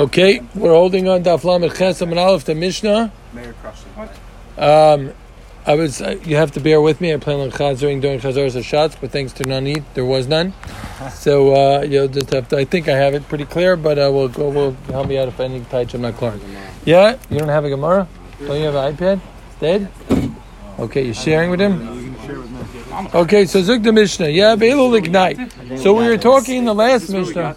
Okay, we're holding on Daf Lamed Chesam and Aleph the Mishnah. Mayor crushed it. Um, I was. Uh, you have to bear with me. I plan on chazering during chazaras of shots, but thanks to Nani, there was none. So uh, you'll just have to. I think I have it pretty clear, but uh, we'll go. We'll help me out if any touch I'm not clear. Yeah, you don't have a Gemara. Don't you have an iPad? It's dead. Okay, you're sharing with him. Okay, so Zuk the Mishnah. Yeah, Beilu Lignai. So we were talking in the last Mishnah.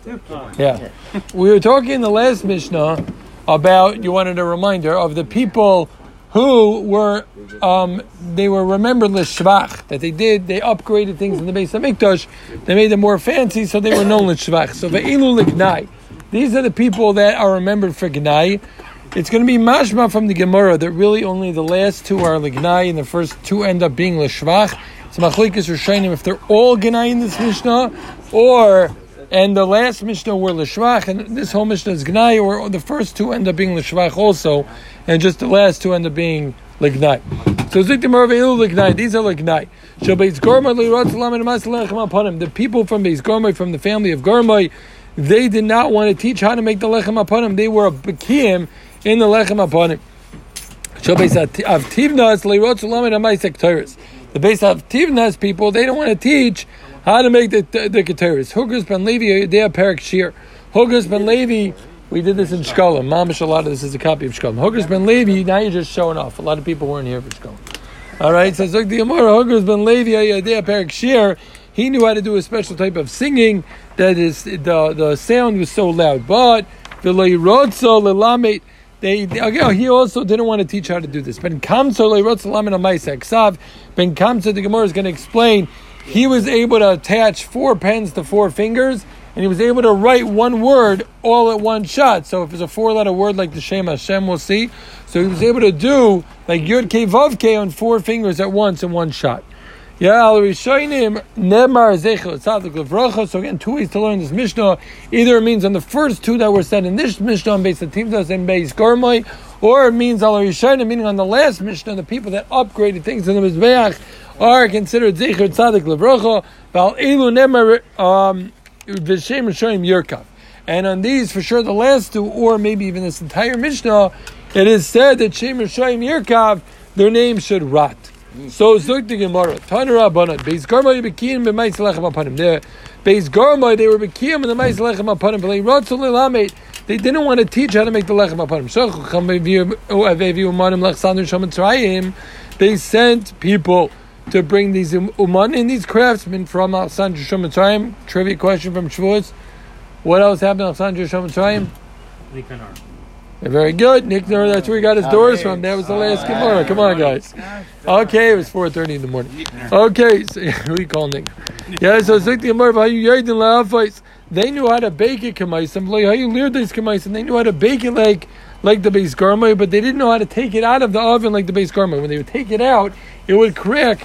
Yeah, we were talking in the last Mishnah about. You wanted a reminder of the people who were um, they were remembered l'shvach that they did they upgraded things in the base of Mikdash. They made them more fancy, so they were known l'shvach. So ve'ilu lignai. These are the people that are remembered for gnai. It's going to be mashma from the Gemara that really only the last two are lignai and the first two end up being l'shvach. It's machlekes rishonim if they're all gnai in this mishnah or. And the last Mishnah were Lishvach, and this whole Mishnah is Gnai, or the first two end up being Lishvach also, and just the last two end up being Lignai. So Ziktim Arveilu Lignai, these are Lignai. So Beis Gorma Lirot Salam and Mas Lechem Aponim, the people from Beis Gorma, from the family of Gorma, they did not want to teach how to make the Lechem Aponim. They were a Bekim in the Lechem Aponim. So Beis Avtivnas Lirot Salam and Mas Sektoris. The Beis Avtivnas people, they don't want to teach how to make the the, Keteris. Hugas ben Levi, they have Perik Shir. Hugas ben Levi, we did this in Shkolim. Mamish, a lot of this is a copy of Shkolim. Hugas ben Levi, now you're just showing off. A lot of people weren't here for Shkolim. All right, so Zog the Amora, Hugas ben Levi, have Perik Shir. He knew how to do a special type of singing that is the the sound was so loud. But the Leirotzo Lelamet. They, they he also didn't want to teach how to do this. Ben Kamso Ksav. Ben Kamso the Gemara is going to explain he was able to attach four pens to four fingers, and he was able to write one word all at one shot. So if it's a four-letter word like the Shem Hashem, we'll see. So he was able to do like Yud K Vav K on four fingers at once in one shot. Yeah, al Rishonim Nemar Zechel Tzadik Levracha. So again, two ways to learn this Mishnah. Either it means on the first two that were said in this Mishnah, based on Timdas and Beis Garmai, or it means al Rishonim, meaning on the last Mishnah, the people that upgraded things in the Mizbeach are considered Zecher Tzadik Levracha, Val Elu Nemar um, V'Shem Rishonim Yerkav. And on these, for sure, the last two, or maybe even this entire Mishnah, it is said that Shem Rishonim Yerkav, their name should rot. So Zuk the Gemara, Tanur Rabbanan, Beis Garma Yibekiyim b'Mais Lechem Apanim. The Beis Garma, they were Bekiyim in the Mais Lechem Apanim, but they Ratzul Elamed, they didn't want to teach how to make the Lechem Apanim. Shachu Cham Beviu Umanim Lechsander Shom Mitzrayim. They sent people to bring these um, uman and these craftsmen from Alexander Shom Mitzrayim. Trivia question from Shavuos. What else happened to Alexander Shom Mitzrayim? Very good, Nick. That's where he got his doors from. That was the last Gemara. Come on, guys. Okay, it was four thirty in the morning. Okay, so, we call Nick. Yeah, so it's like the Gemara. How you yared in laafais? They knew how to bake it, kamaisim. Like how you leared these kamaisim. They knew how to bake it like like the base garma, but they didn't know how to take it out of the oven like the base garma. When they would take it out, it would crack.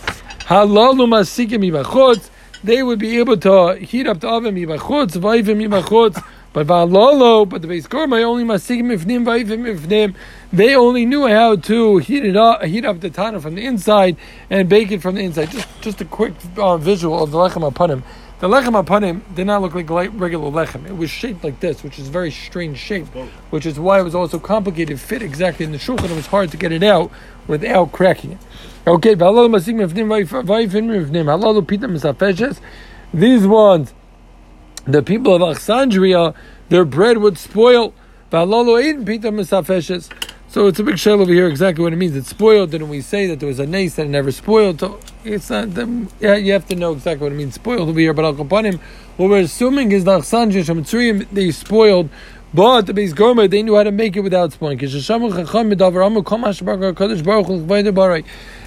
Halalu. They would be able to heat up the oven ibachutz, vaivim ibachutz. But Valolo, but the base Gorma only masikim ifnim va'ifim ifnim. They only knew how to heat it up, heat up the tana from the inside and bake it from the inside. Just, just a quick uh, visual of the lechem apanim. The lechem apanim did not look like regular lechem. It was shaped like this, which is very strange shape, which is why it was also complicated. To fit exactly in the shulchan. It was hard to get it out without cracking it. Okay, Valolo masikim ifnim va'ifim ifnim. Halalo pitam misafeshes. These ones the people of Alexandria, their bread would spoil. So it's a big shell over here exactly what it means. It's spoiled. Didn't we say that there was a nace that it never spoiled? So it's not. The, yeah, you have to know exactly what it means. Spoiled over here, but Al Kapanim. What we're assuming is the Alexandria they spoiled. But the base Gomer, they knew how to make it without spoiling.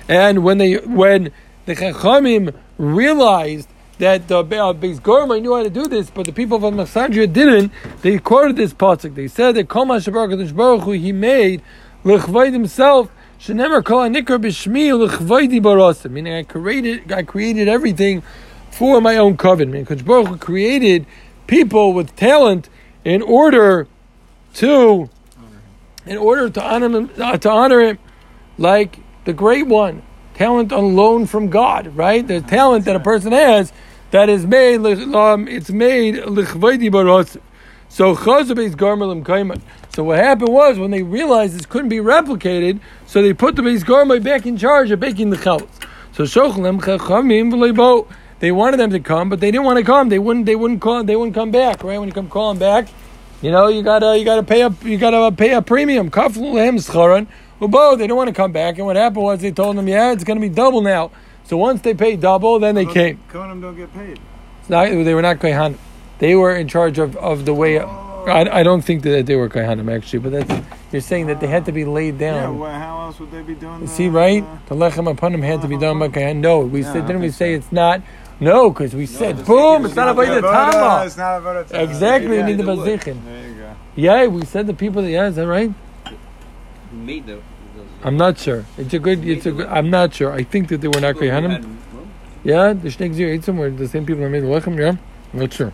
And when they when the Chachamim realized that the uh, Gorma knew how to do this, but the people of Alexandria didn't. They quoted this pasuk. They said that Kol Baruch Hu he made lechvayd himself. Shenemer Kol Anikra B'Shmi lechvaydi Barasim. Meaning, I created, I created everything for my own covenant. Meaning, Kodesh Baruch Hu created people with talent in order to, in order to honor him, uh, to honor him, like the great one. Talent on loan from God, right? The talent that a person has that is made, um, it's made lichvaydi. So Chazabes Garmalim Kaiman. So what happened was when they realized this couldn't be replicated, so they put the base Garmai back in charge of baking the chalutz. So Shochlem V'leibo. They wanted them to come, but they didn't want to come. They wouldn't. They wouldn't call. They wouldn't come back. Right when you come calling back, you know you gotta you gotta pay up. You gotta pay a premium. Kaflu lehem scharan. Ubo. They don't want to come back. And what happened was they told them, yeah, it's going to be double now. So once they paid double, then they came. Kohanim don't get paid. It's not, they were not kohanim. They were in charge of, of the way. I, I don't think that they were kohanim actually, but that's you're saying that they had to be laid down. Yeah, down. well, how else would they be doing? See, the- right? uh, The lechem upon him had to be done by kohanim. No, we Yeah, said didn't we say so. it's not? No, because we said boom, it's not a about the Avoda, tama. It's not about it. Exactly, Yeah, we need the the bazichin. There you go. Yeah, we said the people. Yeah, is that right? Who made the? I'm not sure. It's a good. It's a good. I'm not sure. I think that they were not kohanim. Yeah, the shnei gzirim were the same people that made the lechem. Yeah, I'm not sure.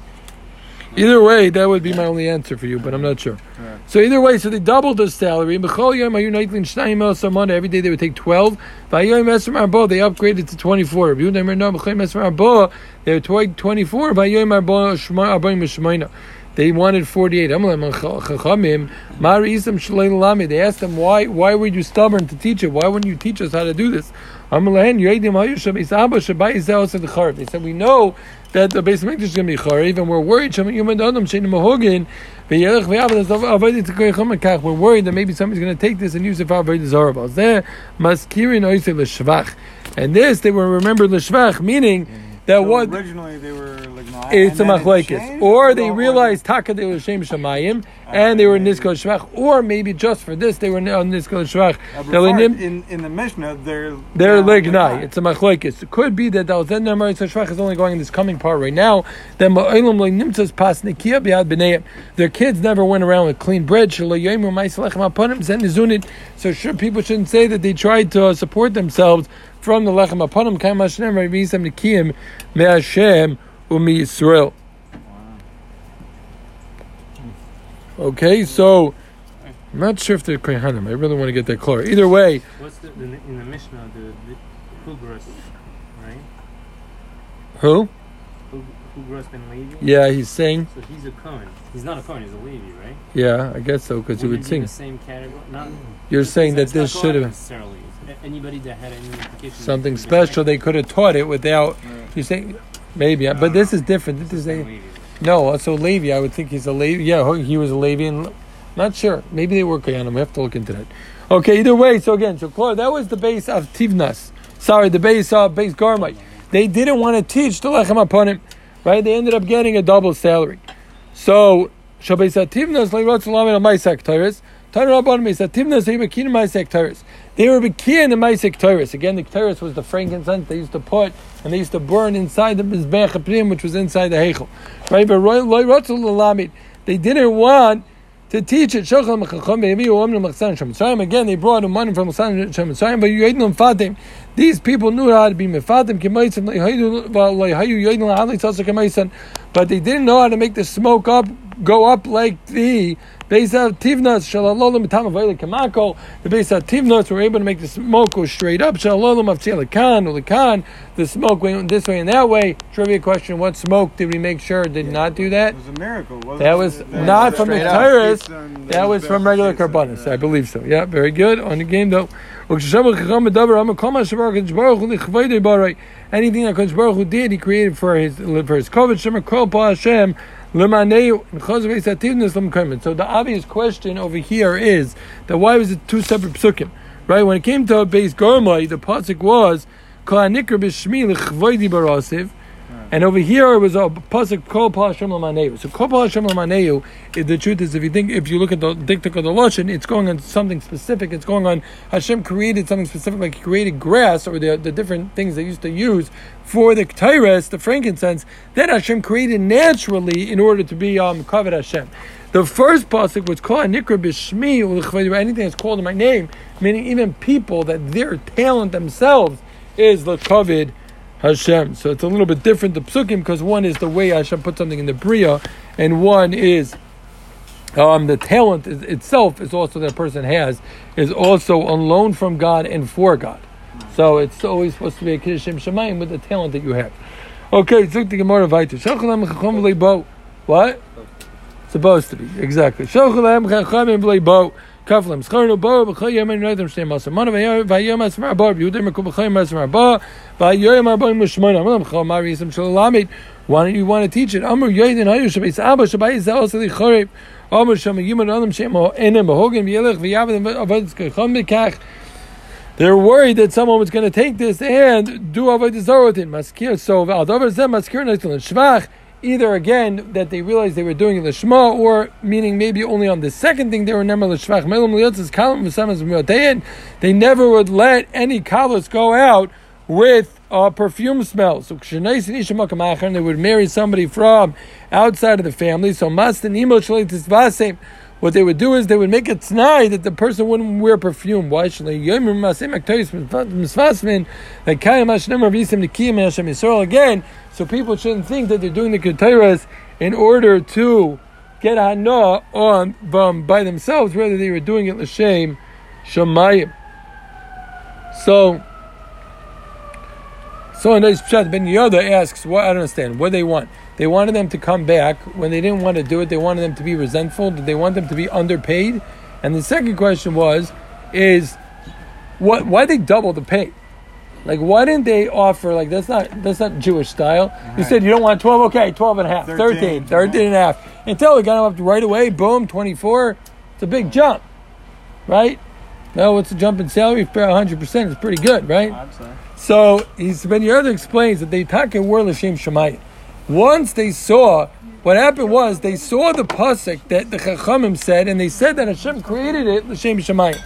Either way, that would be my only answer for you, but I'm not sure. So either way, so they doubled the salary. Every day they would take 12. They upgraded to 24. They were 24. They wanted forty-eight. Amalei chachamim mari isam shalei lami. They asked them why. Why were you stubborn to teach it? Why wouldn't you teach us how to do this? They said we know that the base mikdash is going to be chariv, and we're worried. We're worried that maybe somebody's going to take this and use it for avodah zarabas. There, maskirin. And this, they were remembered l'shvach, meaning that So what originally they were like no, it's a machlekes, or they realized taka they were shem shemayim, and they were nisko shvach, or maybe just for this they were on nisko shvach. Uh, They were before, nim- in in the Mishnah, they're They're lignai. It's a machlekes. It could be that the Alzen Namar Shvach is only going in this coming part right now. That Ma'ilam Lo Nimtzas Pas Nikia B'Yad B'Neim. Their kids never went around with clean bread. Shelo Yoimu Ma'Yisalechem Aponim Zen Nizunit. So sure, people shouldn't say that they tried to support themselves from the Lechem Aponim. Kaim Hashem Rabbi Nikim Me'Hashem Umi Yisrael. Okay, so I'm not sure if they're Kohanim. I really want to get that clear. Either way, What's the, the in the Mishnah the, the Hugras, right? who? Hugras and Levi. Yeah, he's saying. So he's a Kohen. He's not a Kohen. He's a Levi, right? Yeah, I guess so because he Would would it be sing. the same category. Not, You're saying that this should have necessarily. Anybody that had any implications. something special. They could have taught it without. You say maybe, uh, but this is different. This is a no. Uh, so Levi, I would think he's a Levi. Yeah, he was a Levi. And, not sure. Maybe they were Koyanim. We have to look into that. Okay. Either way. So again, so Claude, that was the base of Tivnas. Sorry, the base of base Garmite. They didn't want to teach the Lechem upon him, right? They ended up getting a double salary. So Shabbat said, Tivnas like Ratzalamin on Maisak Tyrus. They were bekia in the Maisik Torah. Again, the Torah was the frankincense they used to put and they used to burn inside the Mizbech Aprim, which was inside the Heichel. Right? They didn't want to teach it. Again, they brought him money from Mitzrayim, but. These people knew how to be Mefatim, but they didn't know how to make the smoke up, go up like the Beis Tivnas Shalalolim Tam Avayla Kamako. The Beis Tivnas were able to make the smoke go straight up. Shalalolim of Tzelakan, Ulikan. The smoke went this way and that way. Trivia question: What smoke did we make sure did not do that? It was a miracle. Wasn't That it? was That- not from the straight up. Torahs. It's, um, That was from regular karbanis. I believe so. Yeah, very good on the game though. Anything that Kodesh Baruch Hu did, He created for His for His covet. Shemer Kol Pa Hashem So the obvious question over here is that why was it two separate psukim? Right? When it came to a base Gormai, the pasuk was And over here it was a pasuk kol Hashem l'maneu. So kol Hashem l'maneu. The truth is, if you think, if you look at the diktuk of the lashon, it's going on something specific. It's going on Hashem created something specific, like He created grass or the the different things they used to use for the k'tayres, the frankincense. That Hashem created naturally in order to be um covered Hashem. The first pasuk was called nikra b'shmi anything that's called in my name, meaning even people that their talent themselves is the covered Hashem. So it's a little bit different, the psukim, because one is the way Hashem put something in the Bria, and one is um, the talent is, itself is also that person has, is also on loan from God and for God. So it's always supposed to be a Kiddushim Shemayim with the talent that you have. Okay, so the Gemara Vaitu. What? Supposed to be exactly. Amalam chol marisim shalalamid. Why don't you want to teach it? They're worried that someone was going to take this and do avodah zarah with it. Maskir. So aldavar zeh maskir neitel shvach. Either again that they realized they were doing the shema, or meaning maybe only on the second thing they were never v'samas v'yotein. They never would let any kalos go out with uh, perfume smell. So they would marry somebody from outside of the family. So What they would do is they would make it tonight that the person wouldn't wear perfume. Why should again, so people shouldn't think that they're doing the ketayras in order to get hana on um, by themselves. Rather, they were doing it l'shem shemayim. So, so in this pshat, Ben Yoda asks, "What I don't understand. What do they want? They wanted them to come back when they didn't want to do it. They wanted them to be resentful. Did they want them to be underpaid? And the second question was, is what? Why they double the pay? Like, why didn't they offer, like, that's not that's not Jewish style. You said you don't want 12, okay, 12 and a half, 13, 13, 13 and a half. Until we got them up right away, boom, 24. It's a big jump, right? No, what's the jump in salary? For 100%, it's pretty good, right? So, he's, Ben Yehuda explains that they taka were L'Shem Shemayim. Once they saw, what happened was, they saw the pasuk that the Chachamim said, and they said that Hashem created it L'Shem Shemayim.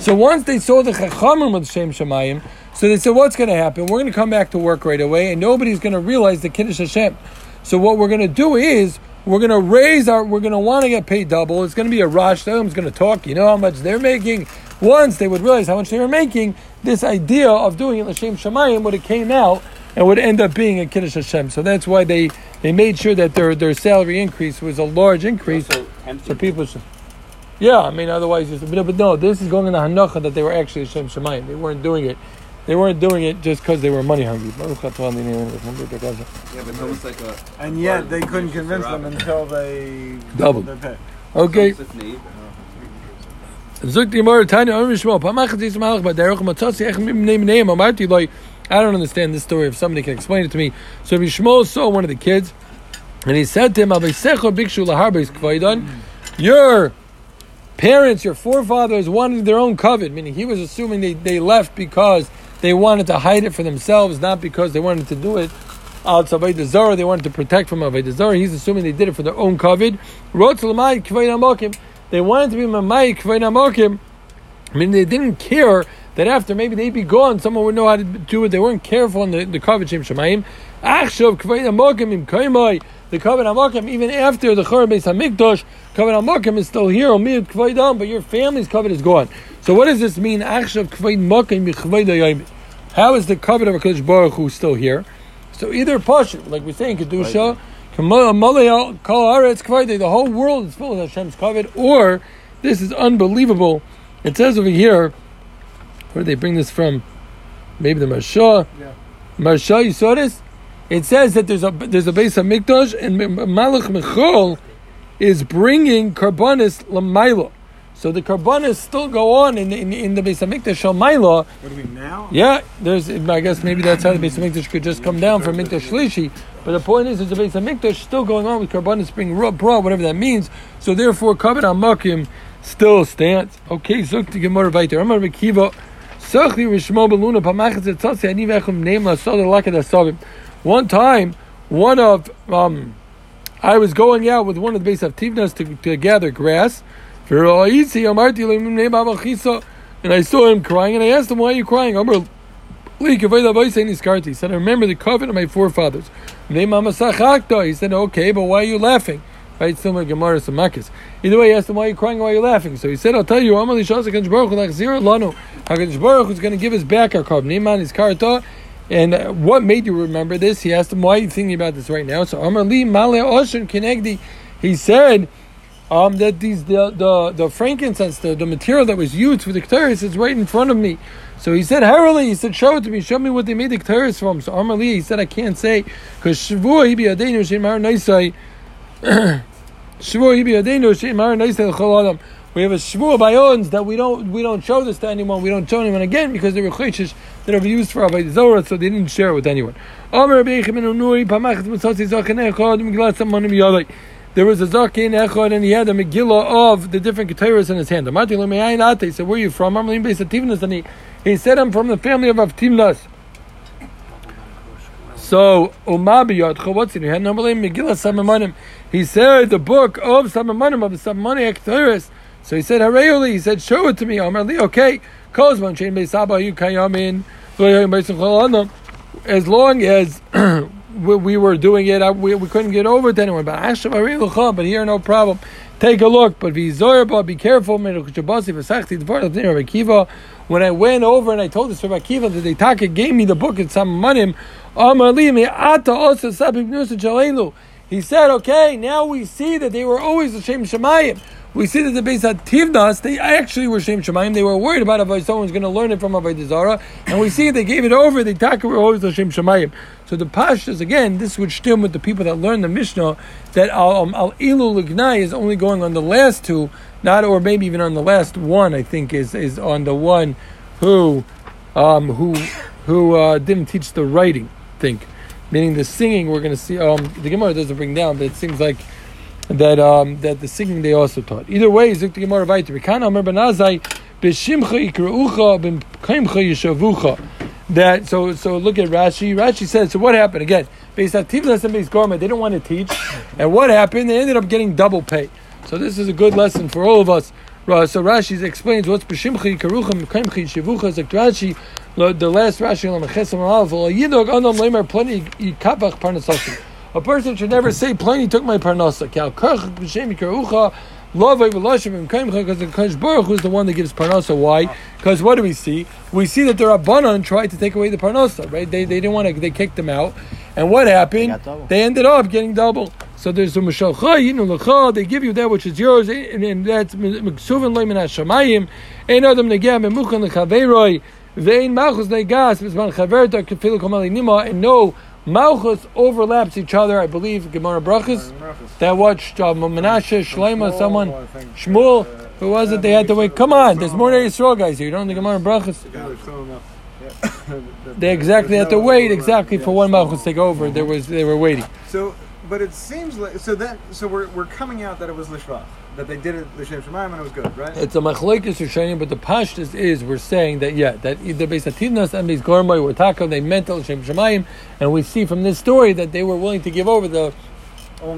So once they saw the Chachamim with Shem Shemayim, so they said, what's going to happen? We're going to come back to work right away, and nobody's going to realize the Kiddush Hashem. So what we're going to do is, we're going to raise our, we're going to want to get paid double. It's going to be a rush. Everyone's going to talk. You know how much they're making. Once they would realize how much they were making, this idea of doing it L'Shem Shemayim would have came out and would end up being a Kiddush Hashem. So that's why they, they made sure that their, their salary increase was a large increase. So people should. Yeah, I mean, otherwise, just, but, but no, this is going in the Hanacha that they were actually Hashem Shemayim. They weren't doing it. They weren't doing it just because they were money hungry. Baruch atah l'nei Yeah, but it's almost like a. And yet they couldn't convince them until they Doubled. their pay. Okay. It's almost like neighbor. Zuk die Gemara Tanya Omer Shmuel Pamach Tzis Malach Baderech Matzasi Ech Name Name Amarti Loi I don't understand this story if somebody can explain it to me. So Rabbi Shmuel saw one of the kids and he said to him Avisecho Bikshu Laharbeis Kvaidan Your parents, your forefathers wanted their own covet, meaning he was assuming they, they left because they wanted to hide it for themselves, not because they wanted to do it out Avodah Zarah, they wanted to protect from Avodah Zarah. He's assuming they did it for their own covet. They wanted to be Mamai Kvaid Amokim. I mean, they didn't care that after maybe they'd be gone, someone would know how to do it. They weren't careful in the, the covet Shem Shemayim. Achshav Kvaid Amokim Im Kaimai. The covet Amokim, even after the Chor Beis Hamikdash, covet Amokim is still here. Omid Kvaid Am, but your family's covet is gone. So what does this mean? Achshav Kvaid Mokim Kvaid Ayim. How is the covet of HaKadosh Baruch Hu still here? So either Pasha, like we say in Kedusha, the whole world is full of Hashem's covet, or this is unbelievable. It says over here, where did they bring this from? Maybe the Marsha. Yeah. Marsha, you saw this? It says that there's a there's a base of Mikdash, and Malach Michal is bringing Karbanis Lamaila. So the Karbanis still go on in, in, in the base of Mikdash Shalmaila. What do we now? Yeah, there's. I guess maybe that's how the Beis Hamikdash could just come down from Mikdash Shlishi. But the point is, there's a Beis Hamikdash still going on with Karbanis Spring Bra, whatever that means. So therefore, Kabbat Hamakim still stands. Okay, Zuk to Gemara Vayter. Amar Mekiva. Sachli Rishmo Beluna Pamachet Zetzatzi Ani Vechem Neim Lasod Asavim. One time, one of um, I was going out with one of the base of Tivnas to, to gather grass. And I saw him crying, and I asked him, "Why are you crying?" He said, I remember the covenant of my forefathers. He said, okay, but why are you laughing? Right, similar Gemara Samakis. Either way, he asked him, why are you crying, why are you laughing? So he said, I'll tell you, Baruch is going to give us back our covenant. Niman is karata. And uh, what made you remember this? He asked him, why are you thinking about this right now? So Amar Li Male Oshin Kenegdi. He said, um, that these the, the, the frankincense, the, the material that was used for the Ketores is right in front of me. So he said, Harily, he said, show it to me, show me what they made the Ketores from. So Amali, he said, I can't say, because Shavua, he be Adenu, Shemar Naisai. Shvur Ibi Yadeinu She'imar Neisei L'chol Adam. We have a shvur by that we don't we don't show this to anyone. We don't show anyone again because they were chayshish that are used for avodah zorah, so they didn't share it with anyone. There was a zakin echad, and he had a megillah of the different keteras in his hand. He said, "Where are you from?" And he he said, "I'm from the family of Avtimnas." So umabiyot what's in your hand? Normally megillah samamanim. He said the book of samamanim of the samamani keteras. So he said, "Harayoli." He said, "Show it to me." Amar li, okay. As long as we, we were doing it, we, couldn't get over it to anyone. But but here no problem. Take a look. But be careful. When I went over and I told this Rabbi Kiva that the Taka gave me the book at some manim, he said, okay, now we see that they were always the Shem Shemayim we see that the base Beis Tivnas, they actually were Shem Shemaim. They were worried about if someone's going to learn it from Avodah Zarah, and we see they gave it over. They talk were always the Shem Shemaim. So the Pashtas again, this would stem with the people that learn the Mishnah that Al um, Al Ilu Lignai is only going on the last two, not or maybe even on the last one. I think is is on the one who um, who who uh, didn't teach the writing. I think meaning the singing. We're going to see. Um, the Gemara doesn't bring down, but it seems like that um, that the singing they also taught. Either way, Zuk Gemara Vaiter. Kana Omer Benazai B'Shimcha Ikraucha B'Kaimcha Yishavucha. That so so look at Rashi. Rashi says so. What happened again? Based on Tivnas and Based Garment, they don't want to teach, and what happened? They ended up getting double pay. So this is a good lesson for all of us. So Rashi explains what's b'shimchi karuchim kaimchi shivucha zek Rashi. The last Rashi on the Chesam Aleph. Yidog anam lemer plenty yikavach parnasasim. A person should never say, "Pliny took my parnasa." Because the Kodesh Baruch is the one that gives parnasa. Why? Because what do we see? We see that the Rabbanon tried to take away the parnasa. Right? They, they didn't want to. They kicked them out. And what happened? They, they ended up getting double. So there's a Mishal They give you that which is yours, and, and that's Miksuvin Leimin Hashamayim. Ein Adam Negeh Memuchan Lechaveiroi. Vein Malchus Negas Bisman Chaverta Kefilu Kamali Nima. And no Malchus overlaps each other, I believe, Gemara Brachas. That watched uh, Menashe, Shlema, someone, Shmuel, who was it? They had to wait. Come on, there's more than Yisrael guys here. You don't think Gemara Brachas? They exactly had to wait exactly for one Malchus to take over. There was they were waiting. So, but it seems like so that so we're, we're coming out that it was lishvach that they did it l'shem shemaim and it was good, right? It's a machlekes Rishonim, but the pashtus is we're saying that yeah, that either on and based gormai were taka, they meant l'shem shemayim, and we see from this story that they were willing to give over the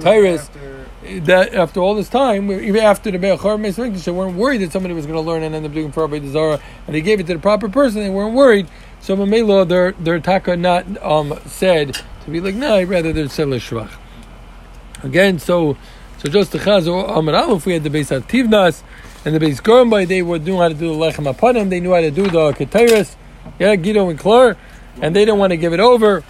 Tyrus that after all this time, even after the Be'achar Meis they weren't worried that somebody was going to learn and end up doing for Avodah Zarah, and they gave it to the proper person. They weren't worried. So Mamela, their their taka not um, said to be like no, I'd rather they're said l'shvach. Again, so so just the Chaz Amar we had the base of Tivnas and the base Gormbai, they would knew how to do the Lechem Apanim, they knew how to do the Keteris, yeah, Guido and Klur, and they didn't want to give it over,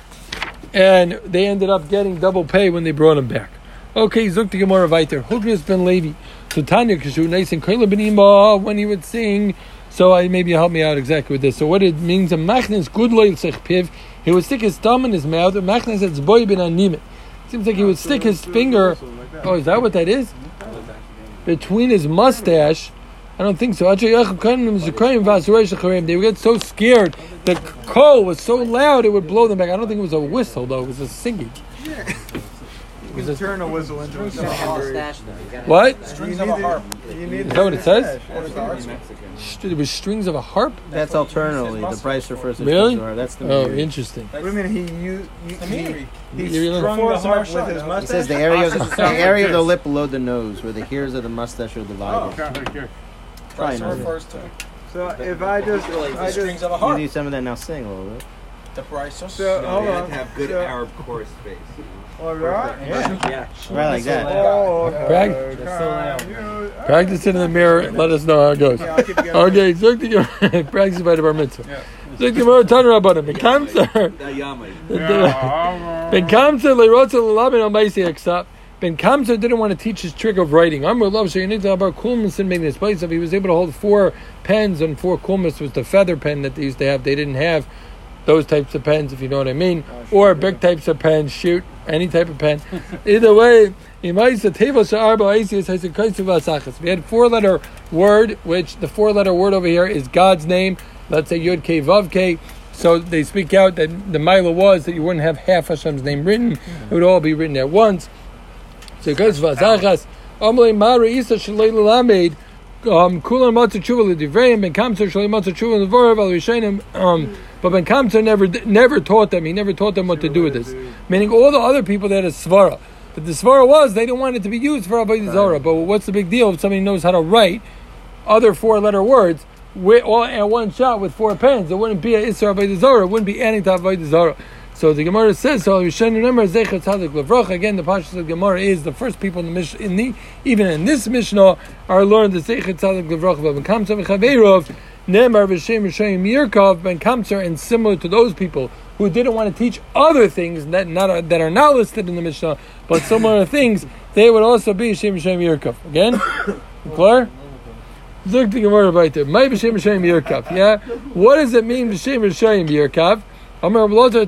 and they ended up getting double pay when they brought him back. Okay, Zuk the Gemara Viter, Hugris ben Levi, so Tanya Kashu, Nice and Kaila ben when he would sing, so I maybe help me out exactly with this. So what it means, a machnes good loyal piv, he would stick his thumb in his mouth, and machnes says boy ben animit. Seems like he would stick his finger. Oh, is that what that is? Between his mustache. I don't think so. They would get so scared. The call was so loud it would blow them back. I don't think it was a whistle though. It was a singing. You can turn a whistle into a song. What? Strings of a harp. Is that what it says? It was strings of a harp. That's alternately the price refers to Really? Shazar. That's the Oh, Meiri. interesting. What do you mean he used he, he, he You're really- strung the harp with his mustache? He says the area of the, the area of the lip below the nose, where the hairs of the mustache are divided. Oh, Try another. So if I just I just You need some of that now. Sing a little bit. so hold you have on. to have good So- Arab chorus space. All right. Yeah. Right like that. Oh, Prag- can Practice in the mirror. Let us know how it goes. Yeah, I'll keep going. Okay, Zuk the Gemara. Practice by the bar mitzvah. Zuk the Gemara. Tanra about it. Bekamsa. Dayama. Ben Kamsa leirotza lelabin al maisi exap. Ben Kamsa didn't want to teach his trick of writing. Amr love so you need to have our kulmas and maybe his place. If he was able to hold four pens and four kulmas was the feather pen that they used to have. They didn't have those types of pens, if you know what I mean, or big types of pens. Shoot any type of pen. Either way, Imaisa teva she'arba aisius hasekaisu v'asachas. We had four letter word, which the four letter word over here is God's name. Let's say Yud K Vav K. So they speak out that the Mila was that you wouldn't have half Hashem's name written; it would all be written at once. So Kaisu v'asachas. Amalei Mara Isa Shalei Lamed. Um, kulan matzah tshuva l'divrayim ben kamtzar shalei matzah tshuva l'vorav al rishayim. Um, but ben kamtzar never never taught them. He never taught them what to do with this. Meaning all the other people that had a svara. But the svara was they didn't want it to be used for avodah zarah. But what's the big deal if somebody knows how to write other four letter words with, all at one shot with four pens? It wouldn't be a isra avodah zarah. It wouldn't be adding to avodah zarah. So the Gemara says, "So Rishon remember Zecher Tzadik Levroch." Again, the Pashas of Gemara is the first people in the Mish, in the even in this Mishnah are learned the Zecher Tzadik Ben Kamsa v'Chaveirov Nemar v'Shem Rishayim Yirkov Ben Kamsa, and similar to those people who didn't want to teach other things that not that are not listed in the Mishnah, but similar things, they would also be Shem Rishayim Yirkov. Again, clear? Look the Gemara right there. May b'Shem Rishayim Yirkov. Yeah, what does it mean b'Shem Rishayim Yirkov? Amar Vivos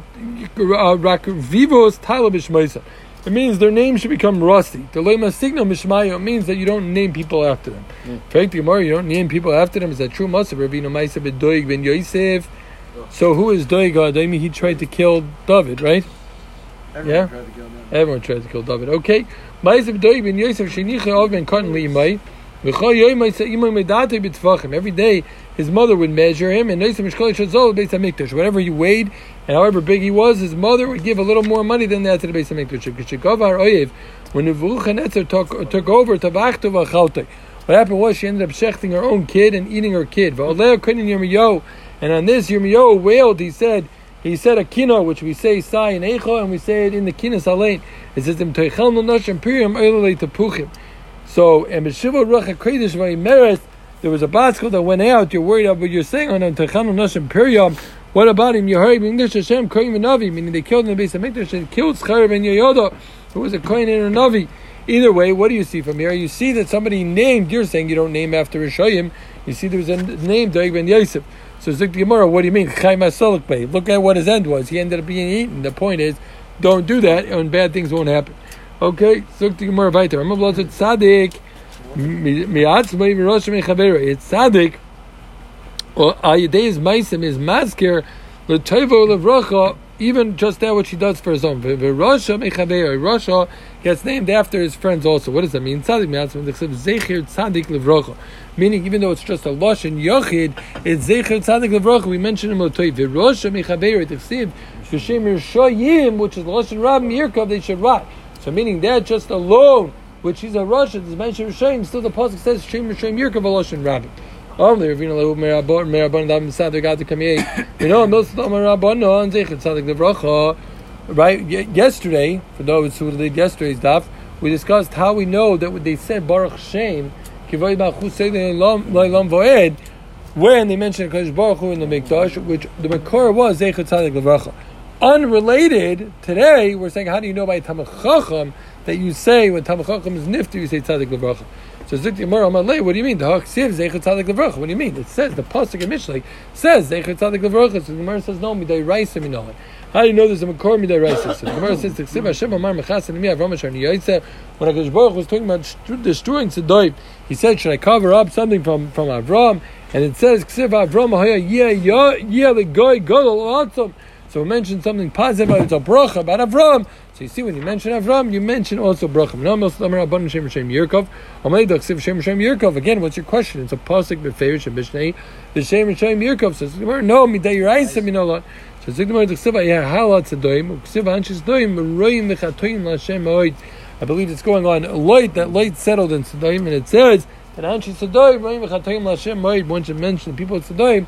Tala Bishmaisa. It means their name should become rusty. The Lema Signo Mishmayo means that you don't name people after them. Fact the Gemara, you don't name people after them. Is that true? Must have Rabbeinu Maisa ben Doig ben Yosef. So who is Doig? Daimi uh, he tried to kill David, right? Everyone Yeah. tried to kill them. Everyone tried to kill David. Okay. Maisa ben Doig ben Yosef shenicha ov ben Katan liimai. V'chol yoymai sa imai. Every day his mother would measure him, and Noisa Mishkol Shazol Beis Whatever he weighed, and however big he was, his mother would give a little more money than that to the Hamikdash. Kishikovar Oyev, when Nebuchadnezzar took, took over. What happened was she ended up shechting her own kid and eating her kid. And on this Yirmiyo wailed. He said, he said a kino, which we say sai in echo, and we say it in the kinas alein. It says im teichel no nosh imperium oilele tepuchim. So and Meshiva Ruach Hakodesh Vayimeres, there was a basket that went out. You're worried about what you're saying on Techanu Nosh Imperium. What about him? Heard English Hashem Kohen Navi, meaning they killed in the base of Mikdash and killed Schar ben Yoyoda, who was a Kohen and a Navi. Either way, what do you see from here? You see that somebody named. You're saying you don't name after Rishayim. You see there was a name Doeg ben Yosef. So Zik Gemara, what do you mean? Look at what his end was. He ended up being eaten. The point is, don't do that, and bad things won't happen. Okay, Zik Gemara mechavera. It's tzaddik. Or Ayadei's meisim is masker l'toivo levracha. Even just that, what she does for his own. V'rosha mechavera. Rosha gets named after his friends also. What does that mean? Tzaddik mi'atzmai d'chsev zecher tzaddik levracha. Meaning, even though it's just a lashon yochid, it's zecher tzaddik levracha. We mention him l'toiv. V'rosha mechavera d'chsev v'shem yirshayim, which is lashon rab mirkov. They should write. So meaning that just alone, which is a Russian, is mentioned Rishayim, still the Pasuk says Shem Rishayim Yirkav Aloshin Rabbi. Only Ravina Lehu Merabon Merabon Dam Sadik Gat Kamei. You know, most of them are Rabban on Zechet Sadik Levracha. Right? Ye- Yesterday, for those who did yesterday's daf, we discussed how we know that when they said Baruch Shem, when they mentioned Kodesh Baruch Hu in the Mikdash, which the Makor was Zechet Sadik Levracha. Unrelated, today we're saying, how do you know by Tamach Chacham that you say when Tamach Chacham is nifty, you say Tzadik Levracha? So Zik Yamar Amalei, what do you mean? The Haksiv Zeichet Tzadik Levracha. What do you mean? It says the pasuk in Mishlei says Zeichet Tzadik Levracha. So the Gemara says no Midai Raisa Minolan. How do you know there's a Makor Midai Raisa? So the Gemara says Ksiv Hashem Amar Mechas and Avram Asher Niyaitze. When Hakadosh Baruch was talking about destroying Sedoim, he said, should I cover up something from from Avram? And it says Ksiv Avram Haya Yeh Yeh Legoy Gadol Atzom. So we mentioned something positive about it's a bracha about Avram. So you see, when you mention Avram, you mention also bracha. No, most of them Shem Shem Yirkov. Amalei Shem Shem Yirkov. Again, what's your question? It's a pasuk beferish and mishnei. The Shem Shem Yirkov says, "No, midei Raisa minolot." So Zigdamar Dechsiva, yeah, halat sedoim, Ksiva anshis doim, roim v'chatoim l'Hashem oid. I believe it's going on. Light that light settled in Sedoim, and it says that anshis sedoim, roim v'chatoim l'Hashem oid. Once you mention the people of Sedoim,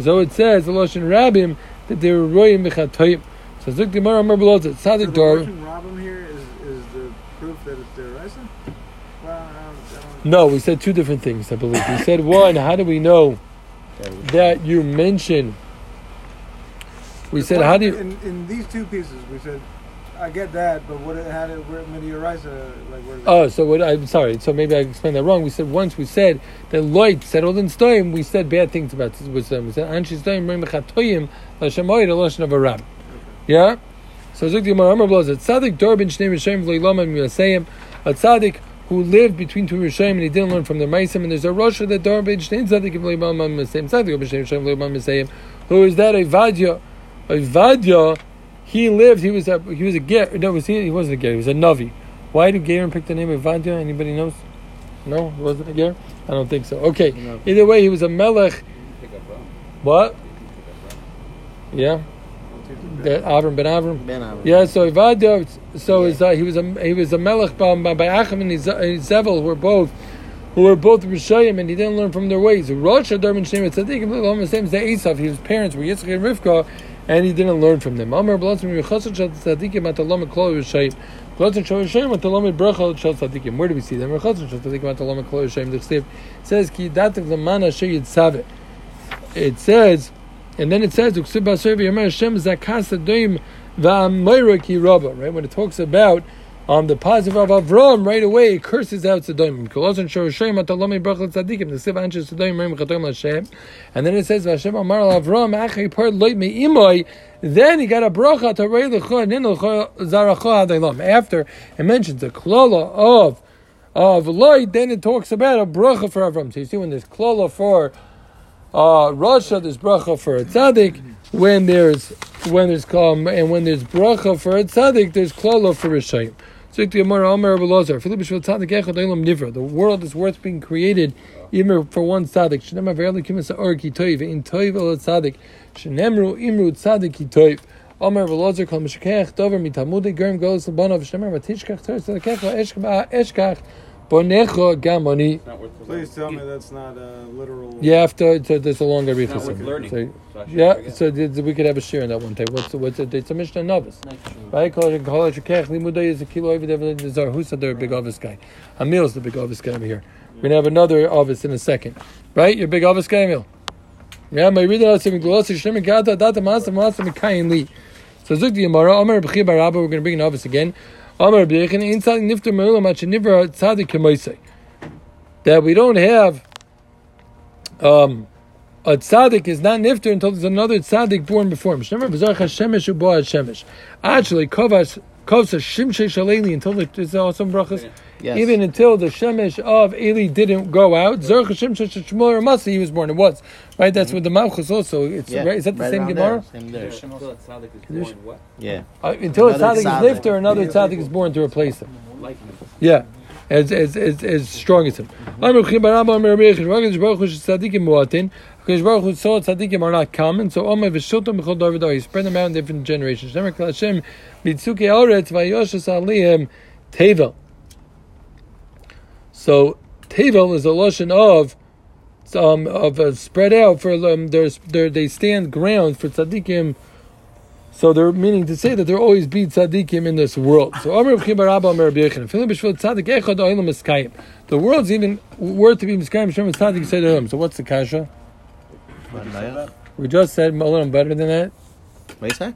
so it says the Lashon Rabbim that they were roim v'chatoim. So Zuk Gemara remember lots of So the Tzadik Dor. Russian Robin here is, is the proof that it's Deraisa? Well, I don't, I don't No, we said two different things. I believe we said one. How do we know that you mention? We said how do you? in, in these two pieces? We said I get that, but what it had it where Meteorisa uh, like where Oh, so what? I'm sorry. So maybe I explained that wrong. We said once we said that light settled in Stoim. We said bad things about with them. We said Anshi Stoim Rim Chatoyim Lashamoyed Lashon of a Rab. Yeah. So Zuk Gemara Amar blows it. Tzadik Dor ben Shnei Yasayim. a tzaddik who lived between two Rishayim and he didn't learn from the Maisim, and there's a Rosh that the Dor B'Shtein Tzaddik V'Leibam Masayim Tzaddik B'Shtein Rishayim. Who is that? A Vadya. A Vadya. He lived. He was a he was a ger. No, was he? He wasn't a ger. He was a navi. Why did Gerim pick the name of Vadya? Anybody knows? No, he wasn't a ger. I don't think so. Okay. Either way, he was a melech. What? Yeah. That Avram ben Avram. Ben Avram. Yeah, so Ivadia, so is uh, he was a he was a melech by, by Achim and Zevel were both who were both Rishayim and he didn't learn from their ways. Rosh Hadar ben Shem Tzaddik the same as the Esav. His parents were Yitzchak and Rivka, and he didn't learn from them. Amar Blatzim Yechasad Tzaddikim Atalom Klo Rishayim. Blatzim Shal Rishayim Atalom Bracha Shal Tzaddikim. Where do we see them? Yechasad Shal Tzaddikim Atalom Klo Rishayim. The says Ki Dativ Lamana Sheyid Savet. It says. And then it says. Right when it talks about um, the positive of Avram, right away it curses out l'Hashem. And then it says. Then he got a bracha to. After it mentions the klola of of loit, then it talks about a bracha for Avram. So you see when there's klola for uh, Russia, there's bracha for a tzaddik. When there's when there's um, and when there's bracha for a tzaddik, there's klala for rishayim. The world is worth being created even for one tzaddik. Omer Belazar Kol Meshkech Dover Mitamudi Germ Golos Labonov Shenemar Matishkach Tzaddik Tzaddik Eshkach Bonecho Gamoni. It's not worth the Please tell me that's not a literal. You have to. So there's a longer It's not worth. So, So I should yeah, forget. so th- we could have a share in that one time. What's the, what's the, it's a Mishnah Novice. Right? Kol kol shekech limudei is a kilo over there. Zar. Who said they're a big office guy? Amil's the big office guy over here. We're gonna have another office in a second. Right? You're big office guy, Emil. Yeah, my reader out saying gloss is shem gata data masa masa mikayin li. So Zuk the Yamara, Omer B'chi Barabba, we're gonna bring an office again. That we don't have um, a tzaddik is not nifter until there's another tzaddik born before him. Actually, kovas kovsa shimshei shaleli until the, is there brachas? Yes. Even until the shemesh of Eli didn't go out, zarach shimshei shmuel ramasi he was born. It was right. That's with the malchus also. It's Yeah, right. Is that the right same Gemara? there, Same there. Until a tzaddik is born, what? Yeah. Uh, until a Another tzaddik tzaddik. is lifter, another tzaddik is born to replace him. Like him. Yeah, as as as, as strong as him. Amar Hakadosh Baruch Hu saw tzaddikim are not common, so Omer v'shilton b'chol dar v'dar. He spread them out in different generations. Kol Hashem mitzukei oretz v'yoshas aliyim tevel. So tevel is a lotion of um, of uh, spread out for um, there's there they stand ground for tzaddikim. So they're meaning to say that there always be tzaddikim in this world. So. The world's even worth to be miskayim shem tzaddik say to him. So what's the? We just said a little better than that. What you say?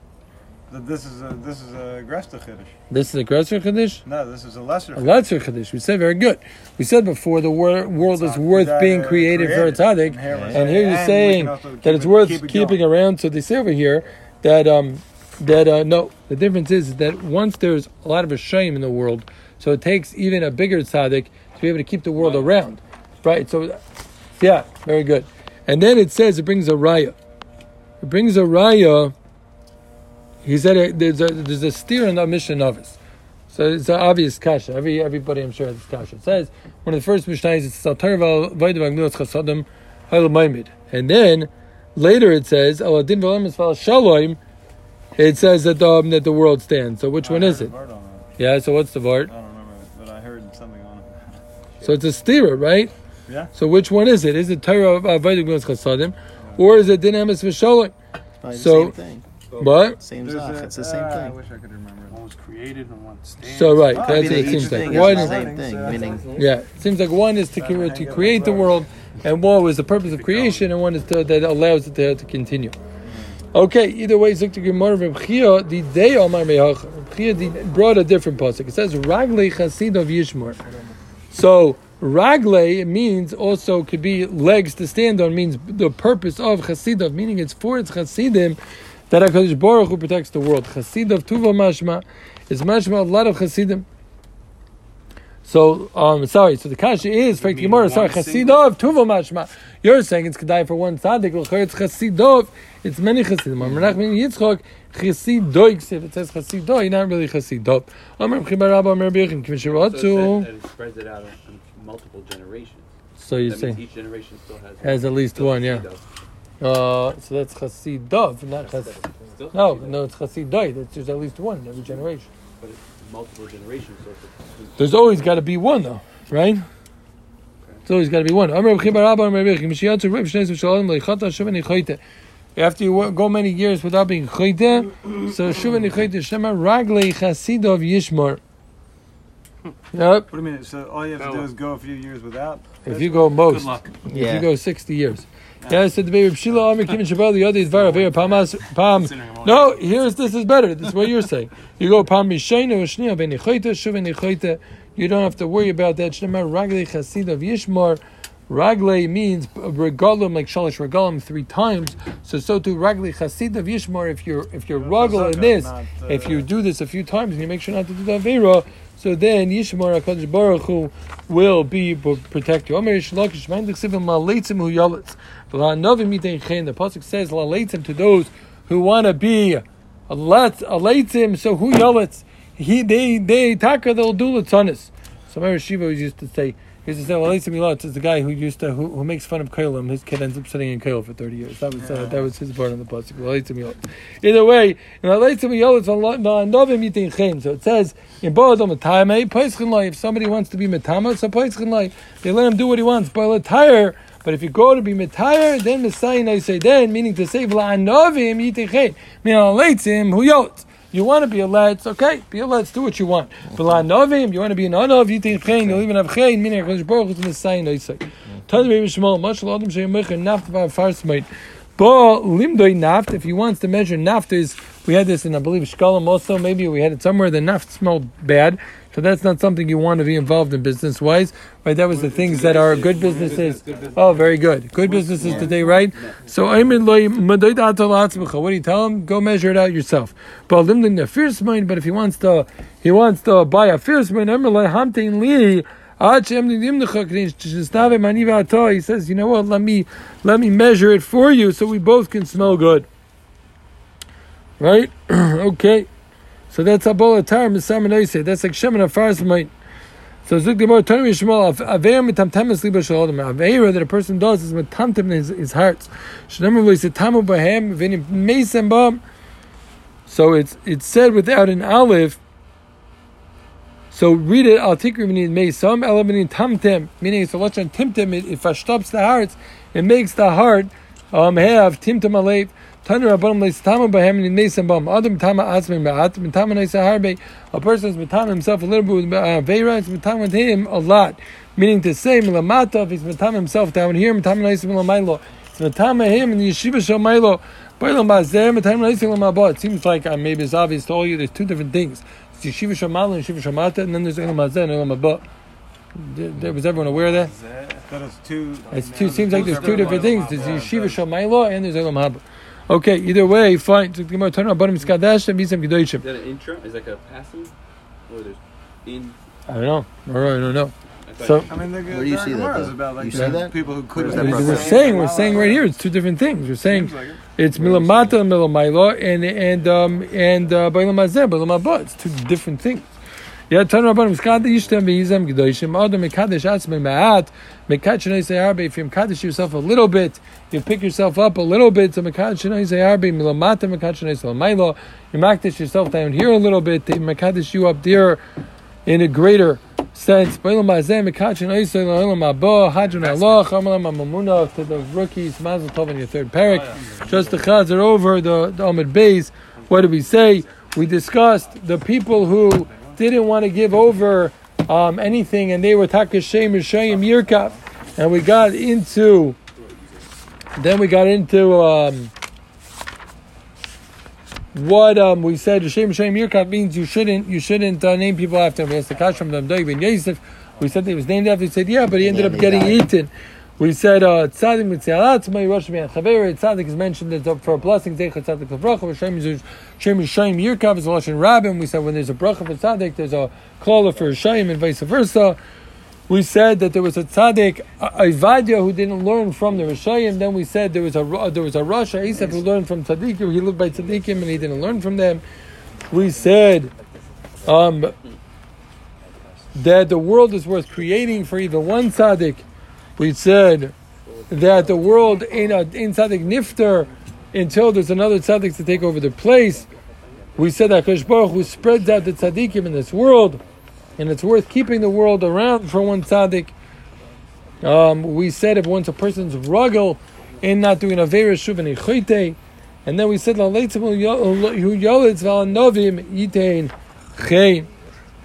That this is a this is a Gresta Chiddush. This is a Gresser Kaddish? No, this is a lesser. A lesser Kaddish. We said very good. We said before the wor- world is worth being created for a tzaddik. And here And here you're and saying can also keep that it's it- worth keep it keeping going. around. So they say over here that um that uh, no, the difference is that once there's a lot of a shame in the world, so it takes even a bigger tzaddik to be able to keep the world around, right? So, yeah, very good. And then it says it brings a raya. It brings a raya. He said there's a there's a steer in the mission of us. So it's an obvious kasha. Every everybody I'm sure has this kasha. It says one of the first mishnahs is Saltarva Vaidav Agnuas Chasadim Hayel Maimid. And then later it says Aladin Valam Shalom. It says that um, that the world stands. So which I one is it? Yeah. So what's the vart? I don't remember, but I heard something on it. So it's a steerer, right? Yeah. So which one is it? Is it Torah of Vaidav Agnuas Chasadim, or is it Din Emes V'Shalom? Probably the So- same thing. What? Same There's stuff. It's the same I thing. I wish I could remember. One was created and one stands. So right, Oh, I that's mean, what it seems thing like. is One the is same thing. Meaning, Yeah, it seems like one is to, cre- to create the world, and one is the purpose of creation, and one is to, that allows it to, to continue. Okay, either way, Zikta Gemara Reb Chia, the day Omar Mehach, Reb Chia brought a different pasuk. It says Ragle Chasid of Yishmor. So Ragle means also could be legs to stand on. Means the purpose of Chasidov, meaning it's for its Chasidim that Hakadosh Baruch Hu protects the world. Chasidov Tuva Mashma is Mashma a lot of Chasidim. So, um, sorry. So the kasha is for Gemara. Sorry, chasidov tuvo mashma. You're saying it's kedai for one tzaddik. L'chor it's chasidov. It's many chasidim. Amar Nachman Yitzchok chasidoiks. If it says chasido, you're not really chasidov. Amar Chibar Rabba Amar Birchim So it K'misharatu. says that it spreads it out multiple generations. So you that say means each generation still has has at least one, yeah. Uh, so that's chasidov, not chas. Still No, no, it's chasidoi. That's there's at least one in every generation. But it's multiple generations. So it's There's always got to be one, though, right? There's always got to be one. Amar Reb Chibar Abba, Amar Reb Chibar, Mishiyatzu Reb Shnei Shalom Leichata Shuva Nichoite. After you go many years without being choite, so Shuva Nichoite Shema Raglei Chasidov Yishmor. Yep. What do you mean? So all you have to do is go a few years without. If you go most, Good luck. if Yeah. you go sixty years. Yeah, I said to Reb Shila Amar Kim Shabbat the other is Var Aver Pamas Pam. Considering No, here's this is better. This is what you're saying. You go Pam Mishayna Ushniya Ben Nichoite Shuva Nichoite. You don't have to worry about that. Shema Raglei Chasidov Yishmor. Ragle means regalim like shalish regalim three times. So so to ragle chasid of yishmar. If you're if you're ragel in this, Not, uh, if you do this a few times and you make sure not to do the avera, so then yishmar hakadosh baruch Hu will be protect you. Omer Yishlokish, mind l'ksivim la'leitzim hu yalitz. V'la'novim yitein chen. The pasuk says la'leitzim to those who want to be a leitzim. So who yalitz? He they they taka they'll do latzanis. So Meir Shiva used to say. He used to say, "Well, Leitzim Yilotz is the guy who used to who, who makes fun of Kailam. His kid ends up sitting in Kail for thirty years. That was uh, that was his part on the pasuk. Leitzim Yilotz. Either way, in Leitzim Yilotz Novim Yitin Chen. So it says in Boadam Matame Paischin Lai. If somebody wants to be Matama, so Paischin Lai. They let him do what he wants. Boil a tire. But if you go to be Matire, then Messiah I say then, meaning to say V'la'anovim Yitin Chen. Meaning Leitzim Hu Yotz. You want to be a let's okay, be a let's do what you want. But la you want to be an anov, you think chen, you'll even have chen, meaning Hakadosh Baruch Hu is in the sign. I say, Tell me, Shmuel, much lo adam sheyim mecher naft va farsmite. Bo limdoi naft. If he wants to measure naft, is we had this in I believe Shkalim also. Maybe we had it somewhere. The naft smelled bad, so that's not something you want to be involved in business wise. Right? That was the things that are good businesses. Oh, very good. Good businesses today, right? So madoid atal. What do you tell him? Go measure it out yourself. But if he wants to, he wants to buy a fierce li. He says, you know what? Let me let me measure it for you, so we both can smell good. Right? okay. So that's Abola Tar Misamanaise. That's like Shemin Afaras might. So Zuk Gemara Tanu Yishmal Aveir Mitamtemes Liba Shalom. Aveir that a person does is Mitamtem in his, his hearts. Shnemer V'Yisetamu Bahem V'Nim Meisem Bam. So it's it's said without an olive. So read it. Al tikri meaning ela meaning tamtem meaning it's a lashon timtem. It, it fashtops the hearts. It makes the heart um have timtem alev. Tanur abanim leistama bahem meaning meisam bam. Adam tama atzmim ba'at mitama neisa harbe. A person is mitama himself a little bit with uh, veira. It's mitama with him a lot. Meaning to say milamata if he's mitama himself down here mitama neisa milamailo. It's mitama him in the yeshiva shomailo. It seems like uh, maybe it's obvious to all you. There's two different things. It's Yeshiva Shamal and Yeshiva Shamata, and then there's Elam Hazeh and. Did- did- Was everyone aware of that? That is two. It's two. Seems like there's two different things. There's Yeshiva Shamayla and there's Elam Haba. Okay, either way, fine. So the Gemara turn on Barim Skadash and Visam Is Kedoshim. that an intro? Is like a passing? Or there's in? I don't know. All right, I don't know. I So I mean, the, Where do you see that, though? about like You the see that? people who couldn't. Where is that we're reference? saying we're saying right here it's two different things. We're saying like it. it's Milamata and and and um and uh Bailam Hazeh, Bailam It's two different things. Yeah, turn Rabbanim Skada Yishtem V'Yizem Gedoshim Adam Mekadesh Atzmei Ma'at Mekach Say Arbe. If you Mekadesh yourself a little bit, you pick yourself up a little bit. So Mekach Say Arbe Milamata Mekach Say Lamaylo. You Mekadesh yourself down here a little bit. They Mekadesh you up there in a greater sense. To the rookies Mazel Tov in your third parak. Just the Chaz over the the Amid Bays. What did we say? We discussed the people who didn't want to give over um, anything, and they were Takashem Rishayim Yirkaf, and we got into. Then we got into um, what um, we said. Rishayim Yirkaf means you shouldn't you shouldn't uh, name people after him. We asked the Kash from the ben Yosef. We said he was named after. He said, "Yeah, but he ended Yeah, up getting died. eaten." We said uh, tzaddik mitzialat tzmai rosh mi'achaveri. Tzaddik is mentioned as a- for a blessing. Zeichat tzaddik yizush shem yishayim yirkav is a lashon rabbim. We said when there's a bracha for tzaddik, there's a klala for shayim and vice versa. We said that there was a tzaddik, Ivadia, who didn't learn from the Rishayim. Then we said there was a Ra- there was a Rasha Isaf who learned from tzaddikim. He lived by tzaddikim and he didn't learn from them. We said um, that the world is worth creating for even one tzaddik. We said that the world in a in tzaddik nifter until there's another tzaddik to take over the place. We said that Kadosh Baruch Hu spreads out the tzaddikim in this world, and it's worth keeping the world around for one tzaddik. Um, we said if once a person's ruggle in not doing a vera shuv and and then we said.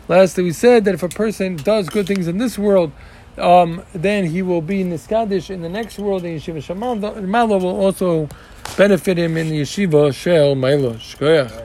Lastly, we said that if a person does good things in this world, um, then he will be in the Skadish in the next world. The yeshiva Shamala will also benefit him in the yeshiva Shel. Shkoyach.